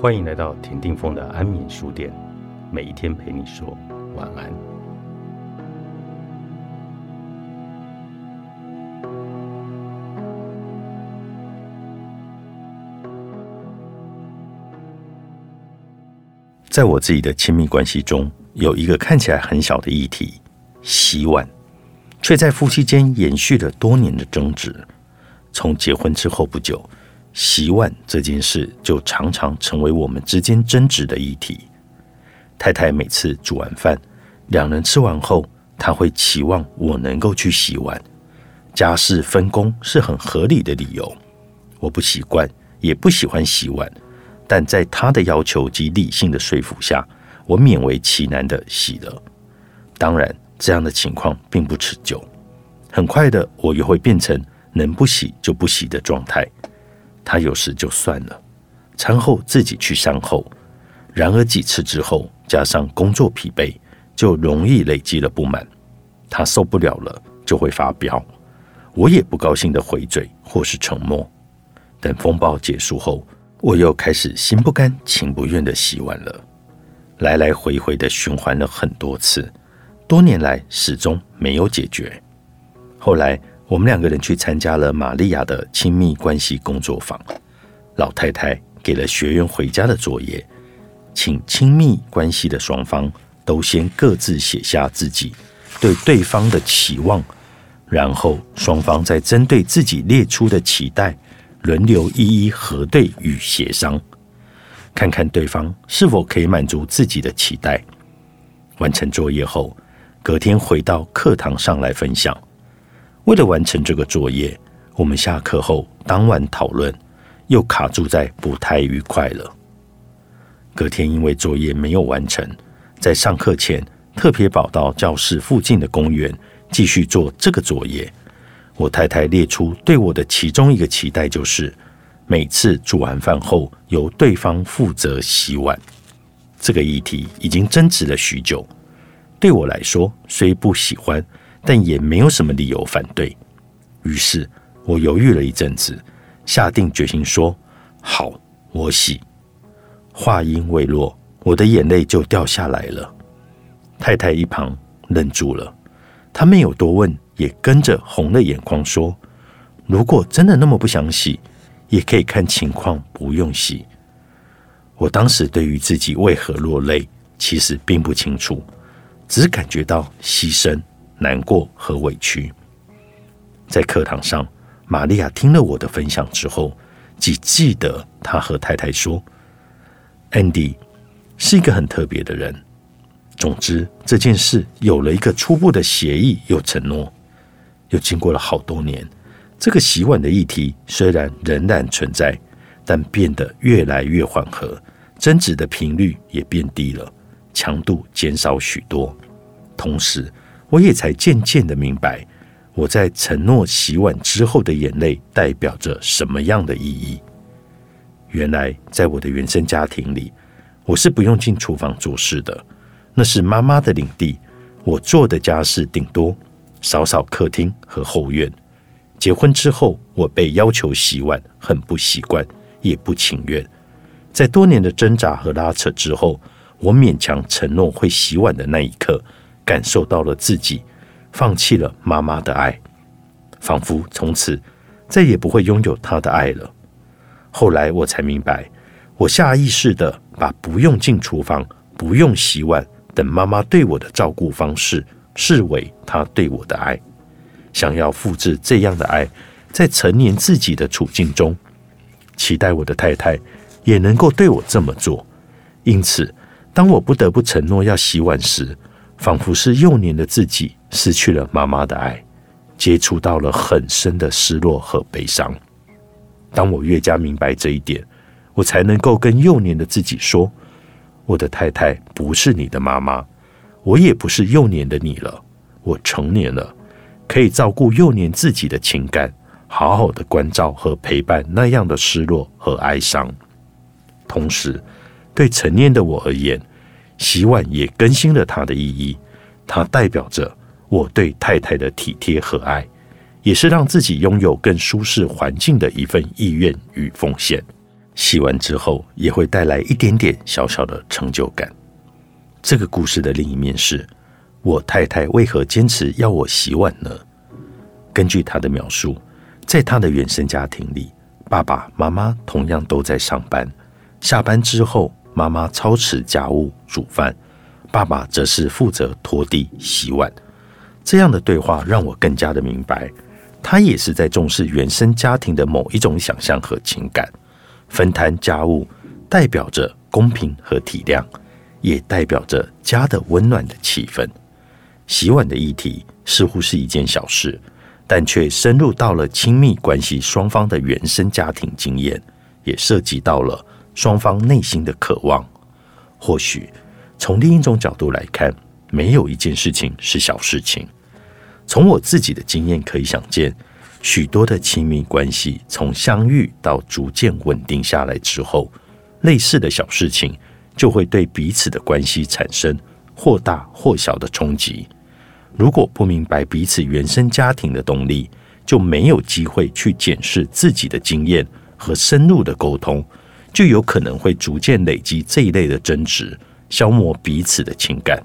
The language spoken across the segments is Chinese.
欢迎来到田定峰的安眠书店，每一天陪你说晚安。在我自己的亲密关系中，有一个看起来很小的议题——洗碗，却在夫妻间延续了多年的争执。从结婚之后不久。洗碗这件事就常常成为我们之间争执的议题。太太每次煮完饭，两人吃完后，她会期望我能够去洗碗。家事分工是很合理的理由。我不习惯，也不喜欢洗碗，但在她的要求及理性的说服下，我勉为其难的洗了。当然，这样的情况并不持久。很快的，我又会变成能不洗就不洗的状态。他有时就算了，餐后自己去善后。然而几次之后，加上工作疲惫，就容易累积了不满。他受不了了，就会发飙。我也不高兴的回嘴或是沉默。等风暴结束后，我又开始心不甘情不愿的洗碗了。来来回回的循环了很多次，多年来始终没有解决。后来。我们两个人去参加了玛利亚的亲密关系工作坊。老太太给了学员回家的作业，请亲密关系的双方都先各自写下自己对对方的期望，然后双方再针对自己列出的期待，轮流一一核对与协商，看看对方是否可以满足自己的期待。完成作业后，隔天回到课堂上来分享。为了完成这个作业，我们下课后当晚讨论，又卡住在不太愉快了。隔天因为作业没有完成，在上课前特别跑到教室附近的公园继续做这个作业。我太太列出对我的其中一个期待，就是每次煮完饭后由对方负责洗碗。这个议题已经争执了许久，对我来说虽不喜欢。但也没有什么理由反对，于是我犹豫了一阵子，下定决心说：“好，我洗。”话音未落，我的眼泪就掉下来了。太太一旁愣住了，她没有多问，也跟着红了眼眶说：“如果真的那么不想洗，也可以看情况不用洗。”我当时对于自己为何落泪，其实并不清楚，只感觉到牺牲。难过和委屈，在课堂上，玛利亚听了我的分享之后，只记得她和太太说：“Andy 是一个很特别的人。”总之，这件事有了一个初步的协议，又承诺。又经过了好多年，这个洗碗的议题虽然仍然存在，但变得越来越缓和，争执的频率也变低了，强度减少许多，同时。我也才渐渐的明白，我在承诺洗碗之后的眼泪代表着什么样的意义。原来，在我的原生家庭里，我是不用进厨房做事的，那是妈妈的领地。我做的家事顶多扫扫客厅和后院。结婚之后，我被要求洗碗，很不习惯，也不情愿。在多年的挣扎和拉扯之后，我勉强承诺会洗碗的那一刻。感受到了自己放弃了妈妈的爱，仿佛从此再也不会拥有她的爱了。后来我才明白，我下意识的把不用进厨房、不用洗碗等妈妈对我的照顾方式视为她对我的爱，想要复制这样的爱，在成年自己的处境中，期待我的太太也能够对我这么做。因此，当我不得不承诺要洗碗时，仿佛是幼年的自己失去了妈妈的爱，接触到了很深的失落和悲伤。当我越加明白这一点，我才能够跟幼年的自己说：“我的太太不是你的妈妈，我也不是幼年的你了。我成年了，可以照顾幼年自己的情感，好好的关照和陪伴那样的失落和哀伤。同时，对成年的我而言。”洗碗也更新了它的意义，它代表着我对太太的体贴和爱，也是让自己拥有更舒适环境的一份意愿与奉献。洗完之后也会带来一点点小小的成就感。这个故事的另一面是，我太太为何坚持要我洗碗呢？根据她的描述，在她的原生家庭里，爸爸妈妈同样都在上班，下班之后，妈妈操持家务煮饭，爸爸则是负责拖地洗碗。这样的对话让我更加的明白，他也是在重视原生家庭的某一种想象和情感。分摊家务代表着公平和体谅，也代表着家的温暖的气氛。洗碗的议题似乎是一件小事，但却深入到了亲密关系双方的原生家庭经验，也涉及到了双方内心的渴望。或许从另一种角度来看。没有一件事情是小事情。从我自己的经验可以想见，许多的亲密关系从相遇到逐渐稳定下来之后，类似的小事情就会对彼此的关系产生或大或小的冲击。如果不明白彼此原生家庭的动力，就没有机会去检视自己的经验和深入的沟通，就有可能会逐渐累积这一类的争执，消磨彼此的情感。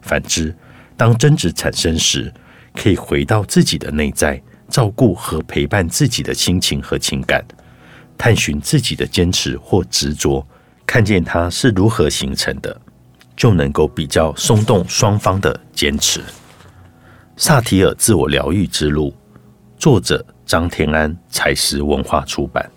反之，当争执产生时，可以回到自己的内在，照顾和陪伴自己的心情和情感，探寻自己的坚持或执着，看见它是如何形成的，就能够比较松动双方的坚持。萨提尔自我疗愈之路，作者张天安，采石文化出版。